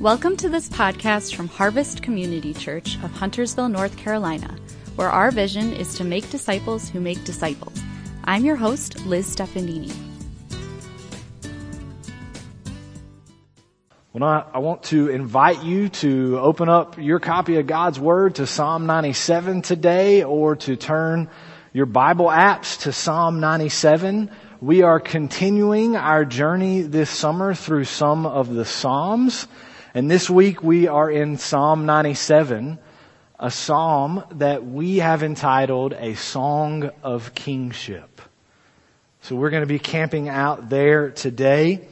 Welcome to this podcast from Harvest Community Church of Huntersville, North Carolina, where our vision is to make disciples who make disciples. I'm your host, Liz Stefanini. Well, I want to invite you to open up your copy of God's Word to Psalm 97 today or to turn your Bible apps to Psalm 97. We are continuing our journey this summer through some of the Psalms. And this week we are in Psalm 97, a psalm that we have entitled A Song of Kingship. So we're going to be camping out there today.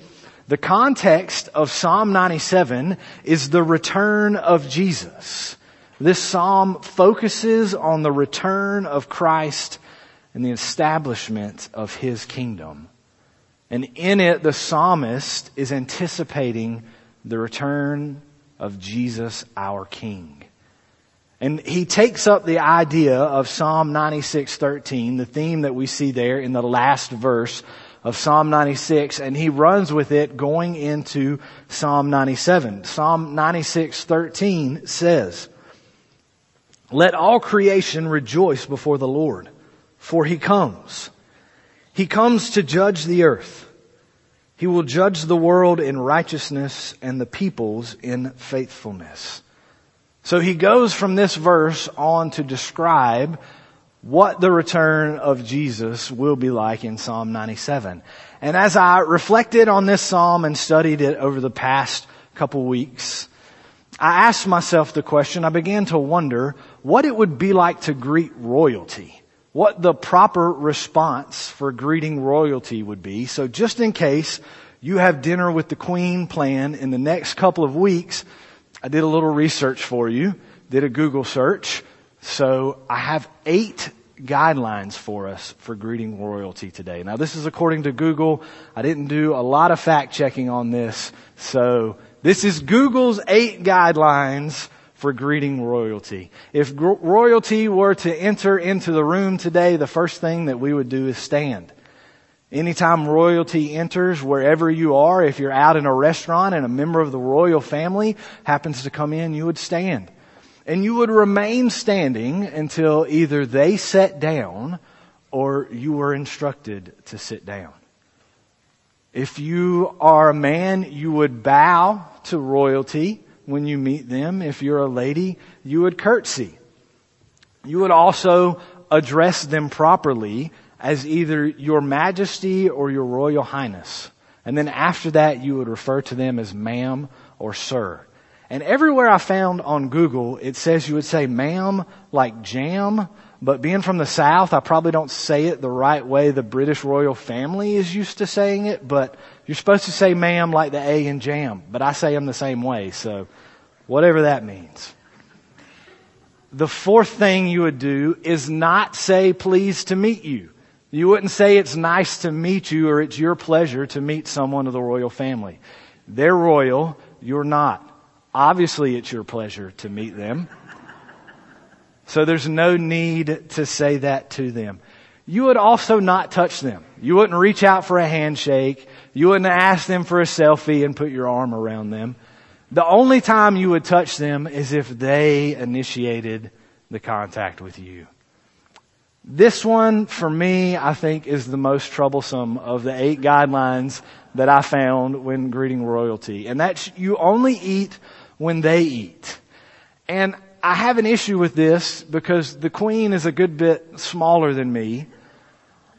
The context of Psalm 97 is the return of Jesus. This psalm focuses on the return of Christ and the establishment of his kingdom. And in it, the psalmist is anticipating the return of Jesus our King. And he takes up the idea of Psalm 96:13, the theme that we see there in the last verse of Psalm 96, and he runs with it going into Psalm 97. Psalm 96:13 says, "Let all creation rejoice before the Lord, for he comes. He comes to judge the earth. He will judge the world in righteousness and the peoples in faithfulness. So he goes from this verse on to describe what the return of Jesus will be like in Psalm 97. And as I reflected on this psalm and studied it over the past couple weeks, I asked myself the question, I began to wonder what it would be like to greet royalty what the proper response for greeting royalty would be. So just in case you have dinner with the Queen plan in the next couple of weeks, I did a little research for you, did a Google search. So I have eight guidelines for us for greeting royalty today. Now this is according to Google. I didn't do a lot of fact checking on this. So this is Google's eight guidelines for greeting royalty. If royalty were to enter into the room today, the first thing that we would do is stand. Anytime royalty enters, wherever you are, if you're out in a restaurant and a member of the royal family happens to come in, you would stand. And you would remain standing until either they sat down or you were instructed to sit down. If you are a man, you would bow to royalty when you meet them. If you're a lady, you would curtsy. You would also address them properly as either your majesty or your royal highness. And then after that, you would refer to them as ma'am or sir. And everywhere I found on Google, it says you would say ma'am like jam, but being from the South, I probably don't say it the right way the British royal family is used to saying it, but you're supposed to say ma'am like the A in jam, but I say them the same way, so whatever that means. The fourth thing you would do is not say pleased to meet you. You wouldn't say it's nice to meet you or it's your pleasure to meet someone of the royal family. They're royal, you're not. Obviously it's your pleasure to meet them. So there's no need to say that to them. You would also not touch them. You wouldn't reach out for a handshake. You wouldn't ask them for a selfie and put your arm around them. The only time you would touch them is if they initiated the contact with you. This one, for me, I think is the most troublesome of the eight guidelines that I found when greeting royalty. And that's you only eat when they eat. And I have an issue with this because the queen is a good bit smaller than me.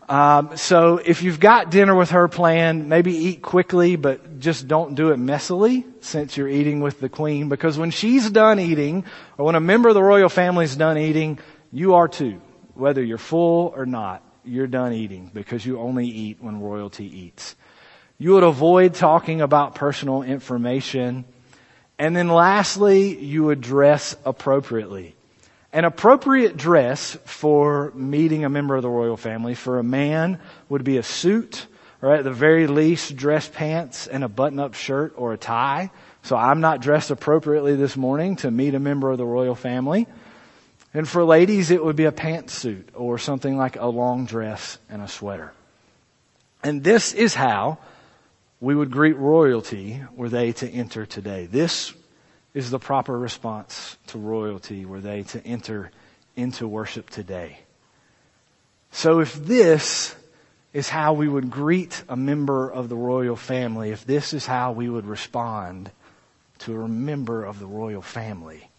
Um, so if you've got dinner with her planned, maybe eat quickly, but just don't do it messily since you're eating with the queen. Because when she's done eating, or when a member of the royal family's done eating, you are too. Whether you're full or not, you're done eating because you only eat when royalty eats. You would avoid talking about personal information. And then lastly, you would dress appropriately. An appropriate dress for meeting a member of the royal family for a man would be a suit, or at the very least dress pants and a button-up shirt or a tie. So I'm not dressed appropriately this morning to meet a member of the royal family. And for ladies, it would be a pantsuit or something like a long dress and a sweater. And this is how we would greet royalty were they to enter today. This is the proper response to royalty were they to enter into worship today. So if this is how we would greet a member of the royal family, if this is how we would respond to a member of the royal family,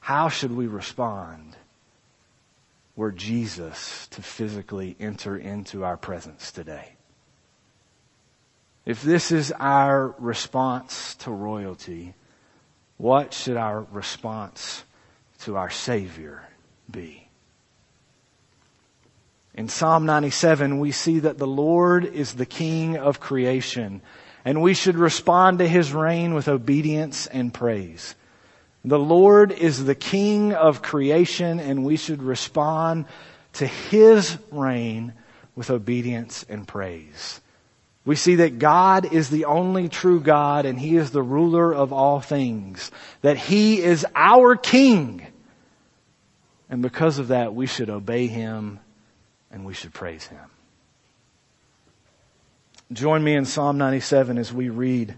how should we respond were Jesus to physically enter into our presence today? If this is our response to royalty, what should our response to our Savior be? In Psalm 97, we see that the Lord is the King of creation, and we should respond to His reign with obedience and praise. The Lord is the King of creation, and we should respond to His reign with obedience and praise. We see that God is the only true God, and He is the ruler of all things. That He is our King. And because of that, we should obey Him and we should praise Him. Join me in Psalm 97 as we read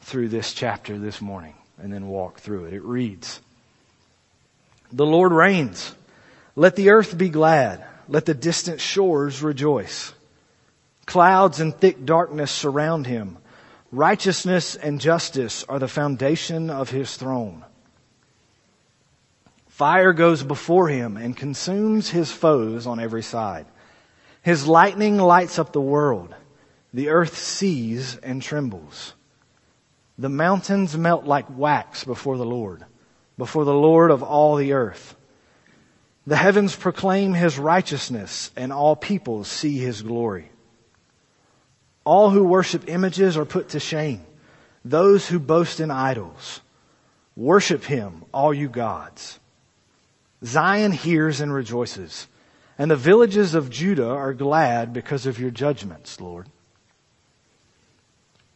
through this chapter this morning and then walk through it. It reads, The Lord reigns. Let the earth be glad. Let the distant shores rejoice. Clouds and thick darkness surround him. Righteousness and justice are the foundation of his throne. Fire goes before him and consumes his foes on every side. His lightning lights up the world. The earth sees and trembles. The mountains melt like wax before the Lord, before the Lord of all the earth. The heavens proclaim his righteousness and all peoples see his glory. All who worship images are put to shame. Those who boast in idols. Worship him, all you gods. Zion hears and rejoices, and the villages of Judah are glad because of your judgments, Lord.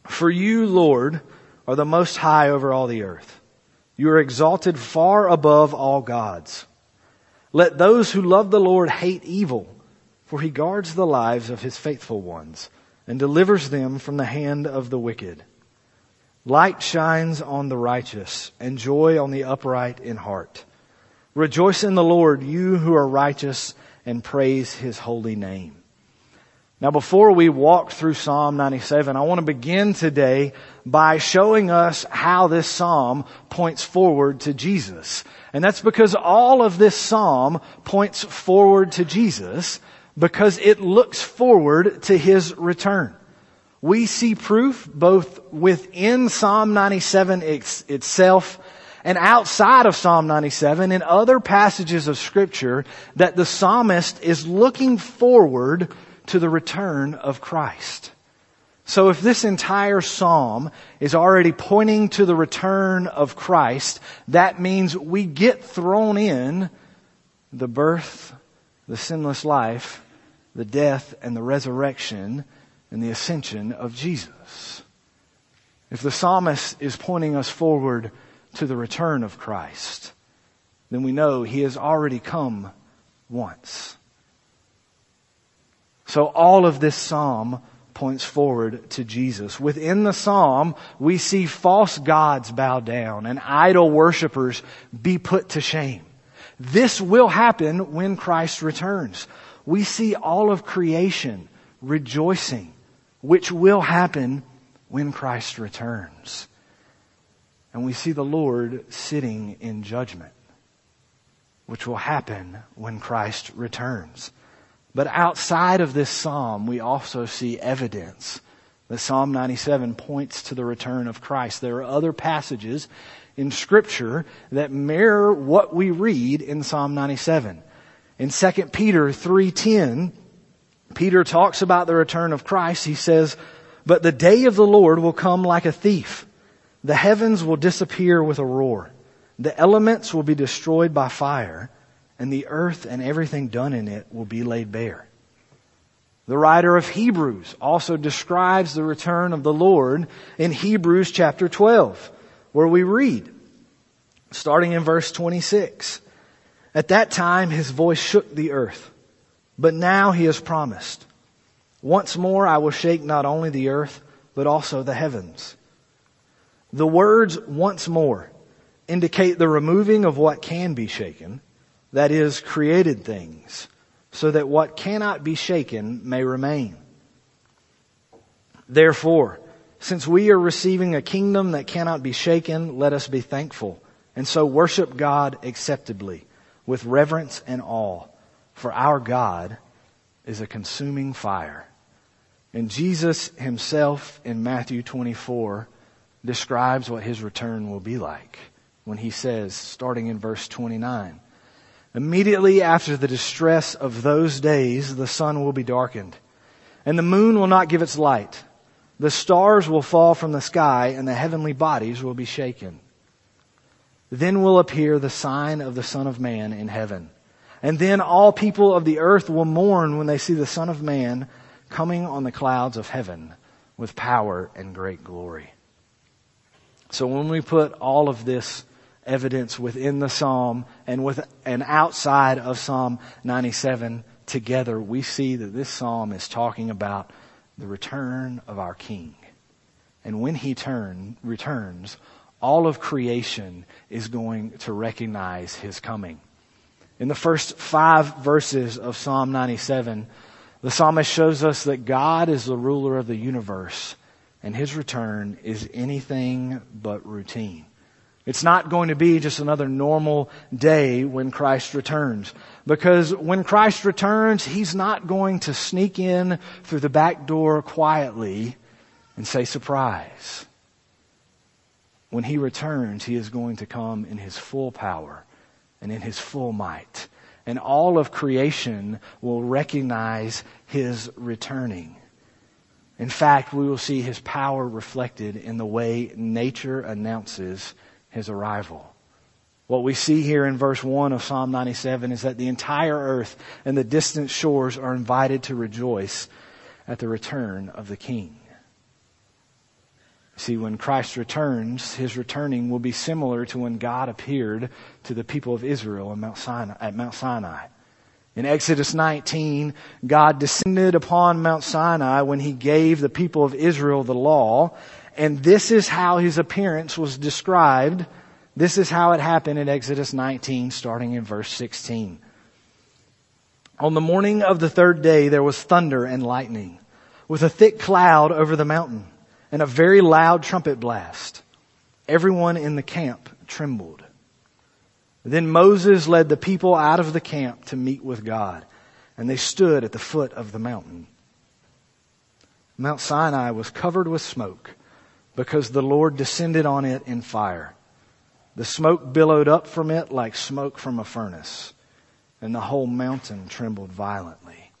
For you, Lord, are the most high over all the earth. You are exalted far above all gods. Let those who love the Lord hate evil, for he guards the lives of his faithful ones and delivers them from the hand of the wicked. Light shines on the righteous and joy on the upright in heart. Rejoice in the Lord, you who are righteous, and praise his holy name. Now before we walk through Psalm 97, I want to begin today by showing us how this Psalm points forward to Jesus. And that's because all of this Psalm points forward to Jesus because it looks forward to His return. We see proof both within Psalm 97 itself and outside of Psalm 97 in other passages of scripture that the psalmist is looking forward to the return of Christ. So if this entire psalm is already pointing to the return of Christ, that means we get thrown in the birth, the sinless life, the death and the resurrection and the ascension of Jesus. If the psalmist is pointing us forward to the return of Christ, then we know he has already come once. So all of this psalm points forward to Jesus. Within the psalm, we see false gods bow down and idol worshippers be put to shame. This will happen when Christ returns. We see all of creation rejoicing, which will happen when Christ returns and we see the Lord sitting in judgment, which will happen when Christ returns. But outside of this psalm, we also see evidence that Psalm 97 points to the return of Christ. There are other passages in scripture that mirror what we read in Psalm 97. In 2 Peter 3:10, Peter talks about the return of Christ. He says, "But the day of the Lord will come like a thief." The heavens will disappear with a roar. The elements will be destroyed by fire, and the earth and everything done in it will be laid bare. The writer of Hebrews also describes the return of the Lord in Hebrews chapter 12, where we read, starting in verse 26, At that time his voice shook the earth, but now he has promised, Once more I will shake not only the earth, but also the heavens. The words once more indicate the removing of what can be shaken, that is, created things, so that what cannot be shaken may remain. Therefore, since we are receiving a kingdom that cannot be shaken, let us be thankful and so worship God acceptably with reverence and awe, for our God is a consuming fire. And Jesus himself in Matthew 24 describes what his return will be like when he says, starting in verse 29, Immediately after the distress of those days, the sun will be darkened, and the moon will not give its light. The stars will fall from the sky, and the heavenly bodies will be shaken. Then will appear the sign of the Son of Man in heaven. And then all people of the earth will mourn when they see the Son of Man coming on the clouds of heaven with power and great glory. So when we put all of this evidence within the Psalm and with and outside of Psalm 97 together, we see that this Psalm is talking about the return of our King. And when he turn, returns, all of creation is going to recognize his coming. In the first five verses of Psalm 97, the psalmist shows us that God is the ruler of the universe and his return is anything but routine. It's not going to be just another normal day when Christ returns. Because when Christ returns, He's not going to sneak in through the back door quietly and say surprise. When He returns, He is going to come in His full power and in His full might. And all of creation will recognize His returning. In fact, we will see His power reflected in the way nature announces His arrival. What we see here in verse 1 of Psalm 97 is that the entire earth and the distant shores are invited to rejoice at the return of the King. See, when Christ returns, his returning will be similar to when God appeared to the people of Israel Mount Sinai, at Mount Sinai. In Exodus 19, God descended upon Mount Sinai when he gave the people of Israel the law, and this is how his appearance was described. This is how it happened in Exodus 19, starting in verse 16. On the morning of the third day, there was thunder and lightning, with a thick cloud over the mountain and a very loud trumpet blast. Everyone in the camp trembled. Then Moses led the people out of the camp to meet with God, and they stood at the foot of the mountain. Mount Sinai was covered with smoke because the Lord descended on it in fire. The smoke billowed up from it like smoke from a furnace, and the whole mountain trembled violently.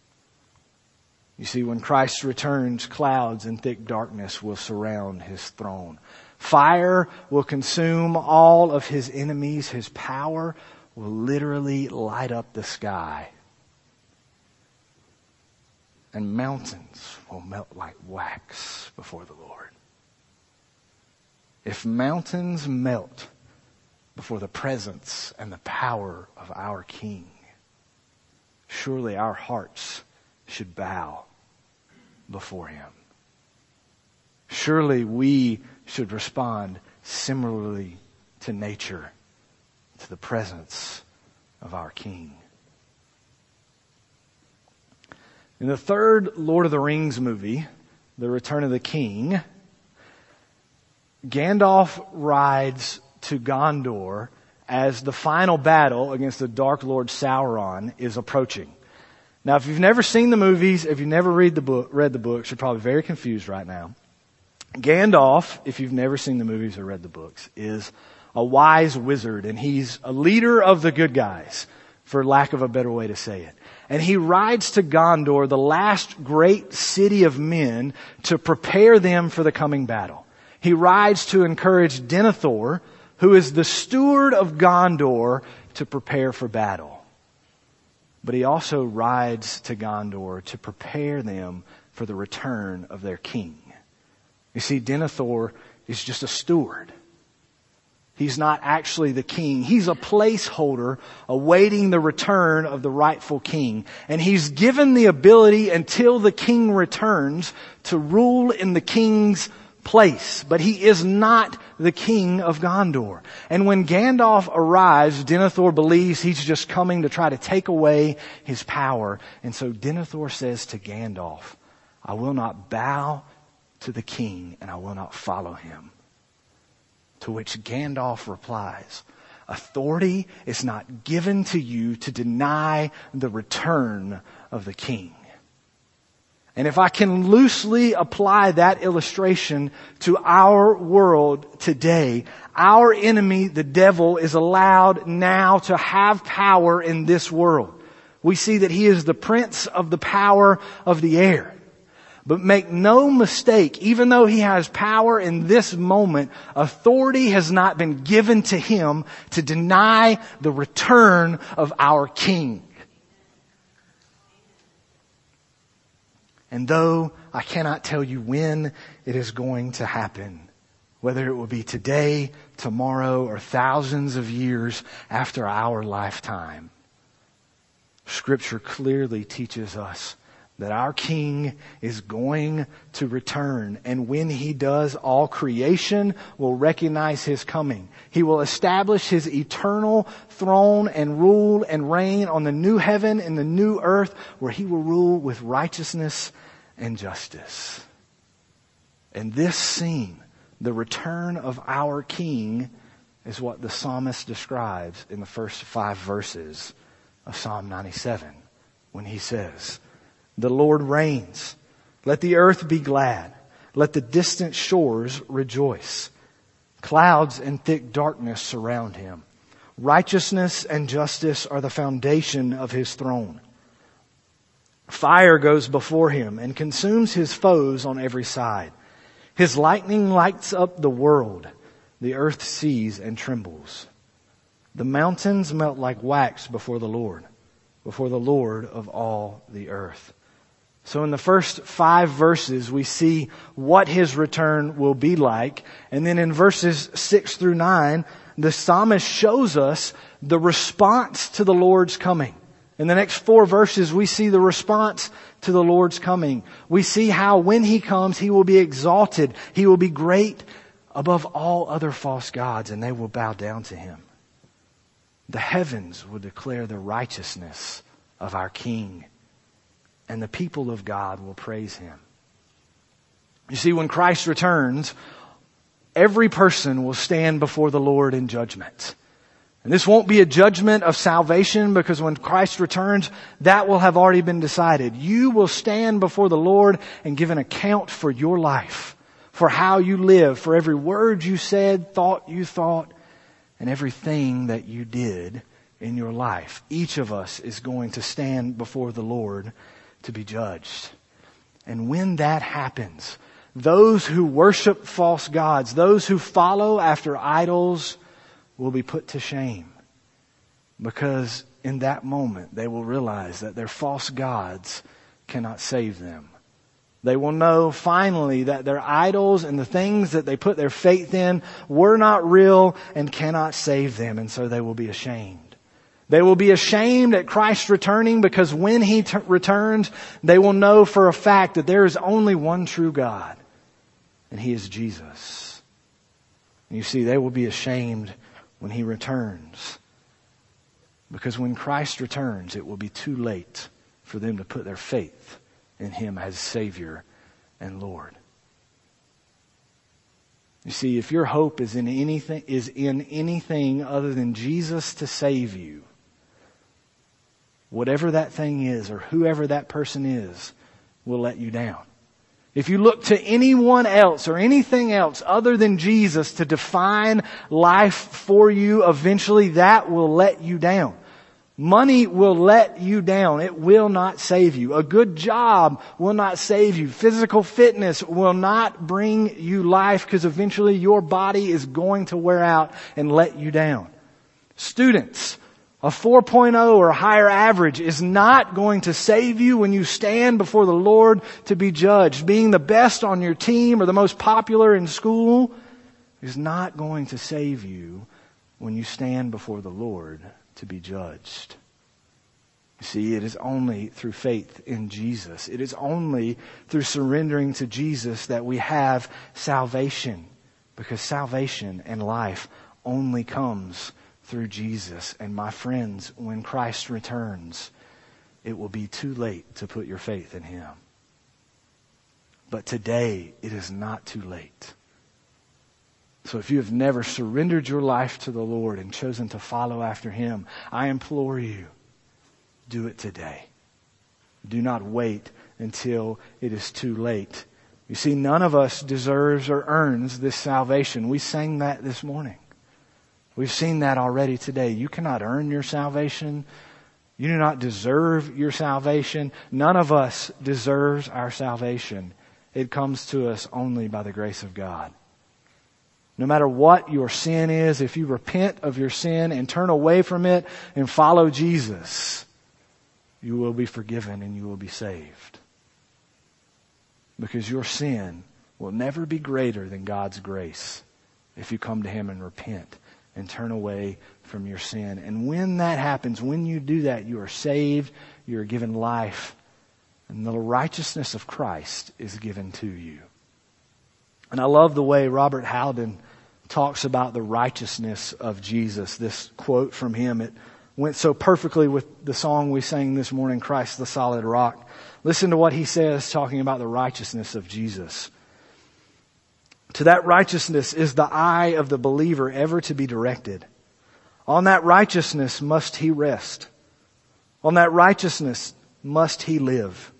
You see, when Christ returns, clouds and thick darkness will surround his throne. Fire will consume all of his enemies. His power will literally light up the sky. And mountains will melt like wax before the Lord. If mountains melt before the presence and the power of our King, surely our hearts should bow before Him. Surely we should respond similarly to nature, to the presence of our King. In the third Lord of the Rings movie, The Return of the King, Gandalf rides to Gondor as the final battle against the Dark Lord Sauron is approaching. Now, if you've never seen the movies, if you've never read the book, read the books, you're probably very confused right now. Gandalf, if you've never seen the movies or read the books, is a wise wizard and he's a leader of the good guys, for lack of a better way to say it. And he rides to Gondor, the last great city of men, to prepare them for the coming battle. He rides to encourage Denethor, who is the steward of Gondor, to prepare for battle but he also rides to Gondor to prepare them for the return of their king. You see, Denethor is just a steward. He's not actually the king. He's a placeholder awaiting the return of the rightful king. And he's given the ability until the king returns to rule in the king's place. But he is not the king of Gondor. And when Gandalf arrives, Denethor believes he's just coming to try to take away his power. And so Denethor says to Gandalf, I will not bow to the king and I will not follow him. To which Gandalf replies, authority is not given to you to deny the return of the king. And if I can loosely apply that illustration to our world today, our enemy, the devil, is allowed now to have power in this world. We see that he is the prince of the power of the air. But make no mistake, even though he has power in this moment, authority has not been given to him to deny the return of our King. And though I cannot tell you when it is going to happen, whether it will be today, tomorrow, or thousands of years after our lifetime, Scripture clearly teaches us that our King is going to return. And when He does, all creation will recognize His coming. He will establish His eternal throne and rule and reign on the new heaven and the new earth where He will rule with righteousness and justice. And this scene, the return of our King, is what the psalmist describes in the first five verses of Psalm 97 when he says, the Lord reigns. Let the earth be glad. Let the distant shores rejoice. Clouds and thick darkness surround him. Righteousness and justice are the foundation of his throne. Fire goes before him and consumes his foes on every side. His lightning lights up the world. The earth sees and trembles. The mountains melt like wax before the Lord, before the Lord of all the earth. So in the first five verses, we see what his return will be like. And then in verses six through nine, the psalmist shows us the response to the Lord's coming. In the next four verses, we see the response to the Lord's coming. We see how when he comes, he will be exalted. He will be great above all other false gods and they will bow down to him. The heavens will declare the righteousness of our King and the people of God will praise him. You see, when Christ returns, every person will stand before the Lord in judgment. And this won't be a judgment of salvation because when Christ returns, that will have already been decided. You will stand before the Lord and give an account for your life, for how you live, for every word you said, thought you thought, and everything that you did in your life. Each of us is going to stand before the Lord to be judged. And when that happens, those who worship false gods, those who follow after idols will be put to shame. Because in that moment they will realize that their false gods cannot save them. They will know finally that their idols and the things that they put their faith in were not real and cannot save them, and so they will be ashamed. They will be ashamed at Christ returning because when He t- returns, they will know for a fact that there is only one true God, and He is Jesus. And you see, they will be ashamed when He returns. Because when Christ returns, it will be too late for them to put their faith in Him as Savior and Lord. You see, if your hope is in anything, is in anything other than Jesus to save you, whatever that thing is or whoever that person is will let you down. If you look to anyone else or anything else other than Jesus to define life for you, eventually that will let you down. Money will let you down. It will not save you. A good job will not save you. Physical fitness will not bring you life because eventually your body is going to wear out and let you down. Students, a 4.0 or higher average is not going to save you when you stand before the Lord to be judged. Being the best on your team or the most popular in school is not going to save you when you stand before the Lord to be judged. You see, it is only through faith in Jesus. It is only through surrendering to Jesus that we have salvation. Because salvation and life only comes through Jesus. And my friends, when Christ returns, it will be too late to put your faith in Him. But today, it is not too late. So if you have never surrendered your life to the Lord and chosen to follow after Him, I implore you, do it today. Do not wait until it is too late. You see, none of us deserves or earns this salvation. We sang that this morning. We've seen that already today. You cannot earn your salvation. You do not deserve your salvation. None of us deserves our salvation. It comes to us only by the grace of God. No matter what your sin is, if you repent of your sin and turn away from it and follow Jesus, you will be forgiven and you will be saved. Because your sin will never be greater than God's grace if you come to Him and repent and turn away from your sin. And when that happens, when you do that, you are saved, you are given life, and the righteousness of Christ is given to you. And I love the way Robert Howden talks about the righteousness of Jesus. This quote from him, it went so perfectly with the song we sang this morning, Christ the solid rock. Listen to what he says talking about the righteousness of Jesus. To that righteousness is the eye of the believer ever to be directed. On that righteousness must he rest. On that righteousness must he live.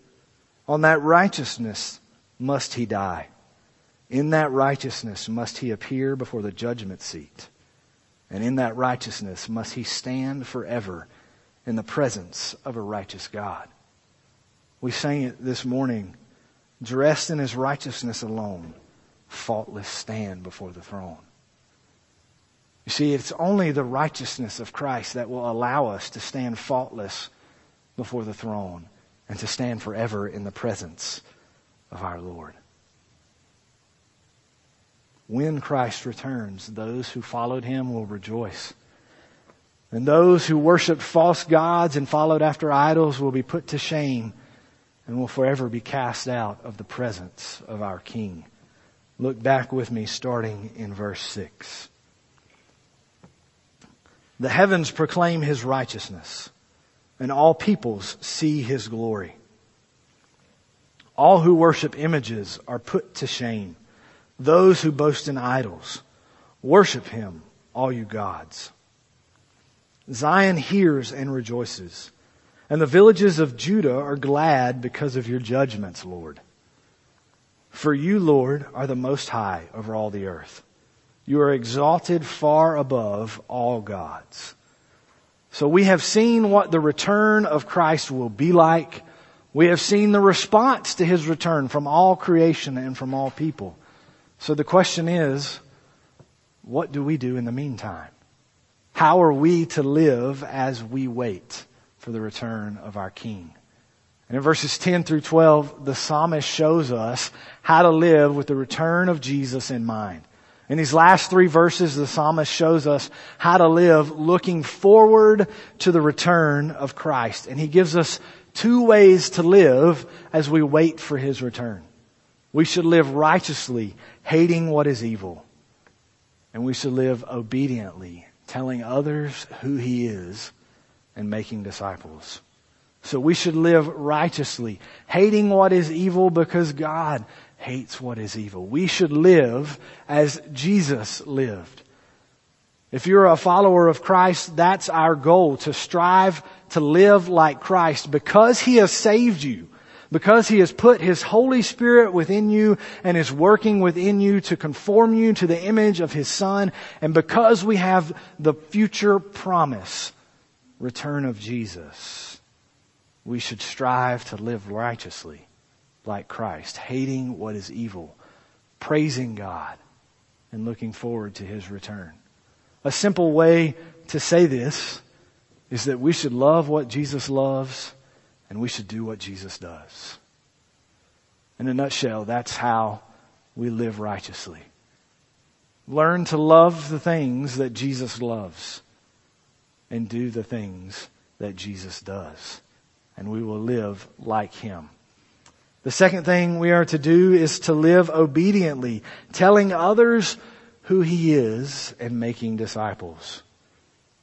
On that righteousness must he die. In that righteousness must he appear before the judgment seat. And in that righteousness must he stand forever in the presence of a righteous God. We sang it this morning, dressed in his righteousness alone, faultless stand before the throne. You see, it's only the righteousness of Christ that will allow us to stand faultless before the throne and to stand forever in the presence of our Lord when Christ returns, those who followed him will rejoice. And those who worshiped false gods and followed after idols will be put to shame and will forever be cast out of the presence of our King. Look back with me starting in verse 6. The heavens proclaim his righteousness, and all peoples see his glory. All who worship images are put to shame those who boast in idols. Worship him, all you gods. Zion hears and rejoices, and the villages of Judah are glad because of your judgments, Lord. For you, Lord, are the most high over all the earth. You are exalted far above all gods. So we have seen what the return of Christ will be like. We have seen the response to his return from all creation and from all people. So the question is, what do we do in the meantime? How are we to live as we wait for the return of our King? And in verses 10 through 12, the psalmist shows us how to live with the return of Jesus in mind. In these last three verses, the psalmist shows us how to live looking forward to the return of Christ. And he gives us two ways to live as we wait for his return. We should live righteously, hating what is evil. And we should live obediently, telling others who He is and making disciples. So we should live righteously, hating what is evil because God hates what is evil. We should live as Jesus lived. If you're a follower of Christ, that's our goal, to strive to live like Christ because He has saved you because He has put His Holy Spirit within you and is working within you to conform you to the image of His Son, and because we have the future promise, return of Jesus, we should strive to live righteously like Christ, hating what is evil, praising God, and looking forward to His return. A simple way to say this is that we should love what Jesus loves and we should do what Jesus does. In a nutshell, that's how we live righteously. Learn to love the things that Jesus loves and do the things that Jesus does. And we will live like Him. The second thing we are to do is to live obediently, telling others who He is and making disciples.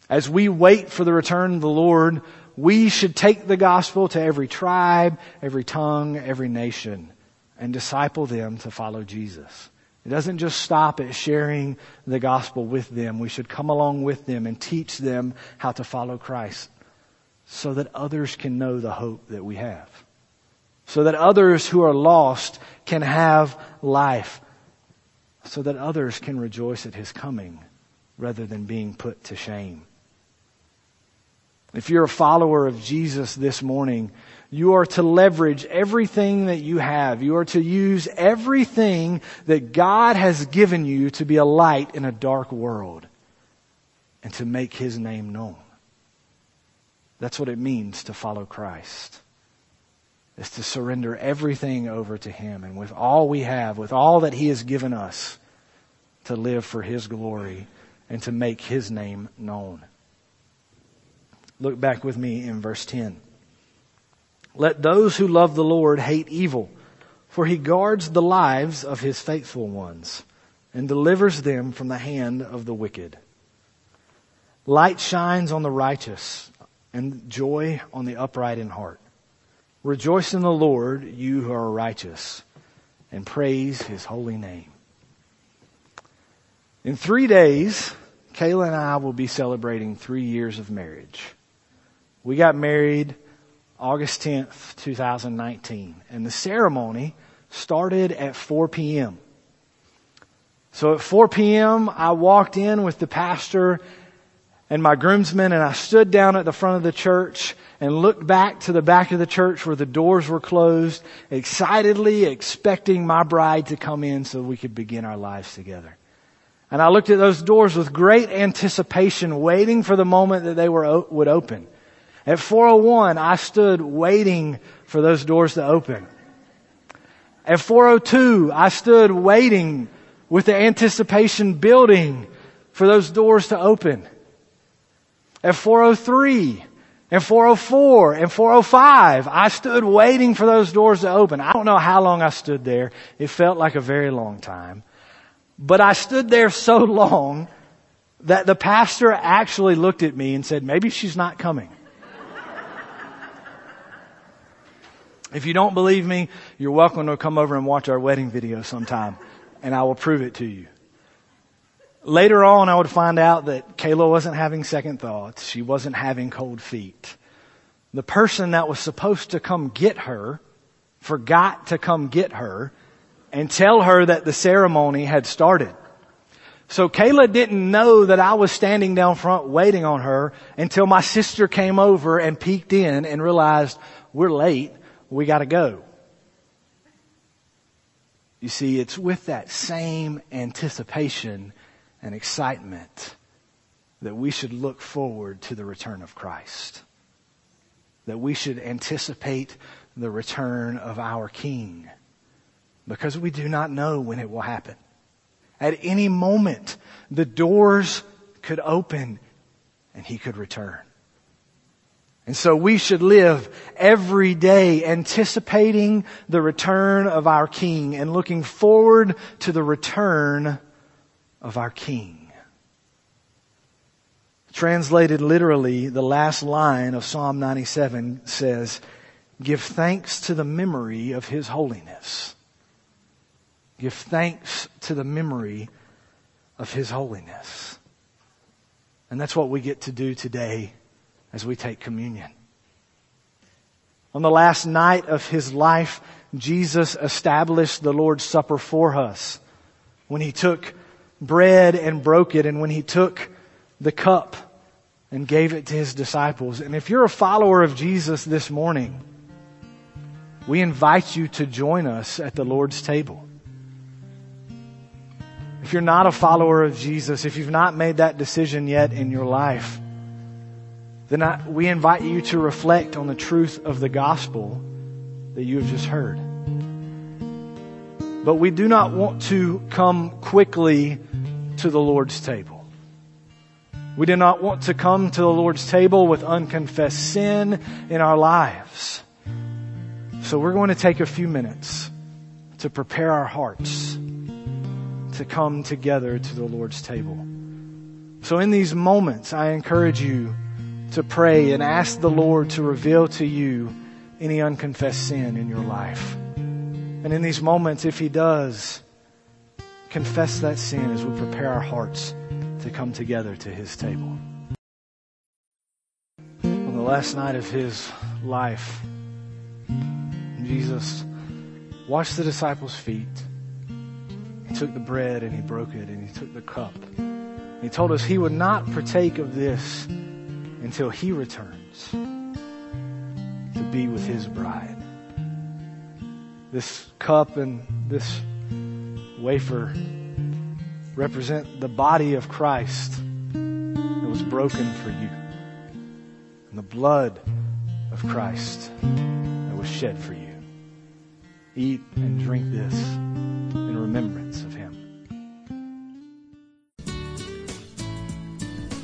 As we wait for the return of the Lord, we should take the gospel to every tribe, every tongue, every nation, and disciple them to follow Jesus. It doesn't just stop at sharing the gospel with them. We should come along with them and teach them how to follow Christ so that others can know the hope that we have. So that others who are lost can have life. So that others can rejoice at his coming rather than being put to shame. If you're a follower of Jesus this morning, you are to leverage everything that you have. You are to use everything that God has given you to be a light in a dark world and to make His name known. That's what it means to follow Christ. Is to surrender everything over to Him and with all we have, with all that He has given us, to live for His glory and to make His name known. Look back with me in verse 10. Let those who love the Lord hate evil, for he guards the lives of his faithful ones and delivers them from the hand of the wicked. Light shines on the righteous and joy on the upright in heart. Rejoice in the Lord, you who are righteous, and praise his holy name. In three days, Kayla and I will be celebrating three years of marriage. We got married August 10th, 2019, and the ceremony started at 4 p.m. So at 4 p.m., I walked in with the pastor and my groomsmen and I stood down at the front of the church and looked back to the back of the church where the doors were closed, excitedly expecting my bride to come in so we could begin our lives together. And I looked at those doors with great anticipation, waiting for the moment that they were, would open. At 401, I stood waiting for those doors to open. At 402, I stood waiting with the anticipation building for those doors to open. At 403 and 404 and 405, I stood waiting for those doors to open. I don't know how long I stood there. It felt like a very long time. But I stood there so long that the pastor actually looked at me and said, maybe she's not coming. If you don't believe me, you're welcome to come over and watch our wedding video sometime, and I will prove it to you. Later on, I would find out that Kayla wasn't having second thoughts. She wasn't having cold feet. The person that was supposed to come get her forgot to come get her and tell her that the ceremony had started. So Kayla didn't know that I was standing down front waiting on her until my sister came over and peeked in and realized we're late we gotta go. You see, it's with that same anticipation and excitement that we should look forward to the return of Christ. That we should anticipate the return of our King. Because we do not know when it will happen. At any moment, the doors could open and he could return. And so we should live every day anticipating the return of our King and looking forward to the return of our King. Translated literally, the last line of Psalm 97 says, Give thanks to the memory of His holiness. Give thanks to the memory of His holiness. And that's what we get to do today as we take communion. On the last night of his life, Jesus established the Lord's Supper for us. When he took bread and broke it and when he took the cup and gave it to his disciples. And if you're a follower of Jesus this morning, we invite you to join us at the Lord's table. If you're not a follower of Jesus, if you've not made that decision yet in your life, then I, we invite you to reflect on the truth of the gospel that you have just heard. But we do not want to come quickly to the Lord's table. We do not want to come to the Lord's table with unconfessed sin in our lives. So we're going to take a few minutes to prepare our hearts to come together to the Lord's table. So in these moments, I encourage you to pray and ask the Lord to reveal to you any unconfessed sin in your life. And in these moments, if He does, confess that sin as we prepare our hearts to come together to His table. On the last night of His life, Jesus washed the disciples' feet. He took the bread and He broke it and He took the cup. He told us He would not partake of this until He returns to be with His bride. This cup and this wafer represent the body of Christ that was broken for you and the blood of Christ that was shed for you. Eat and drink this in remembrance of Him.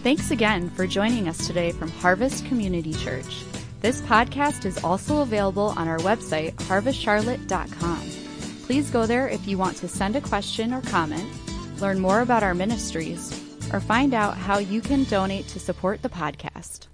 Thanks again for joining us today from Harvest Community Church. This podcast is also available on our website, harvestcharlotte.com. Please go there if you want to send a question or comment, learn more about our ministries, or find out how you can donate to support the podcast.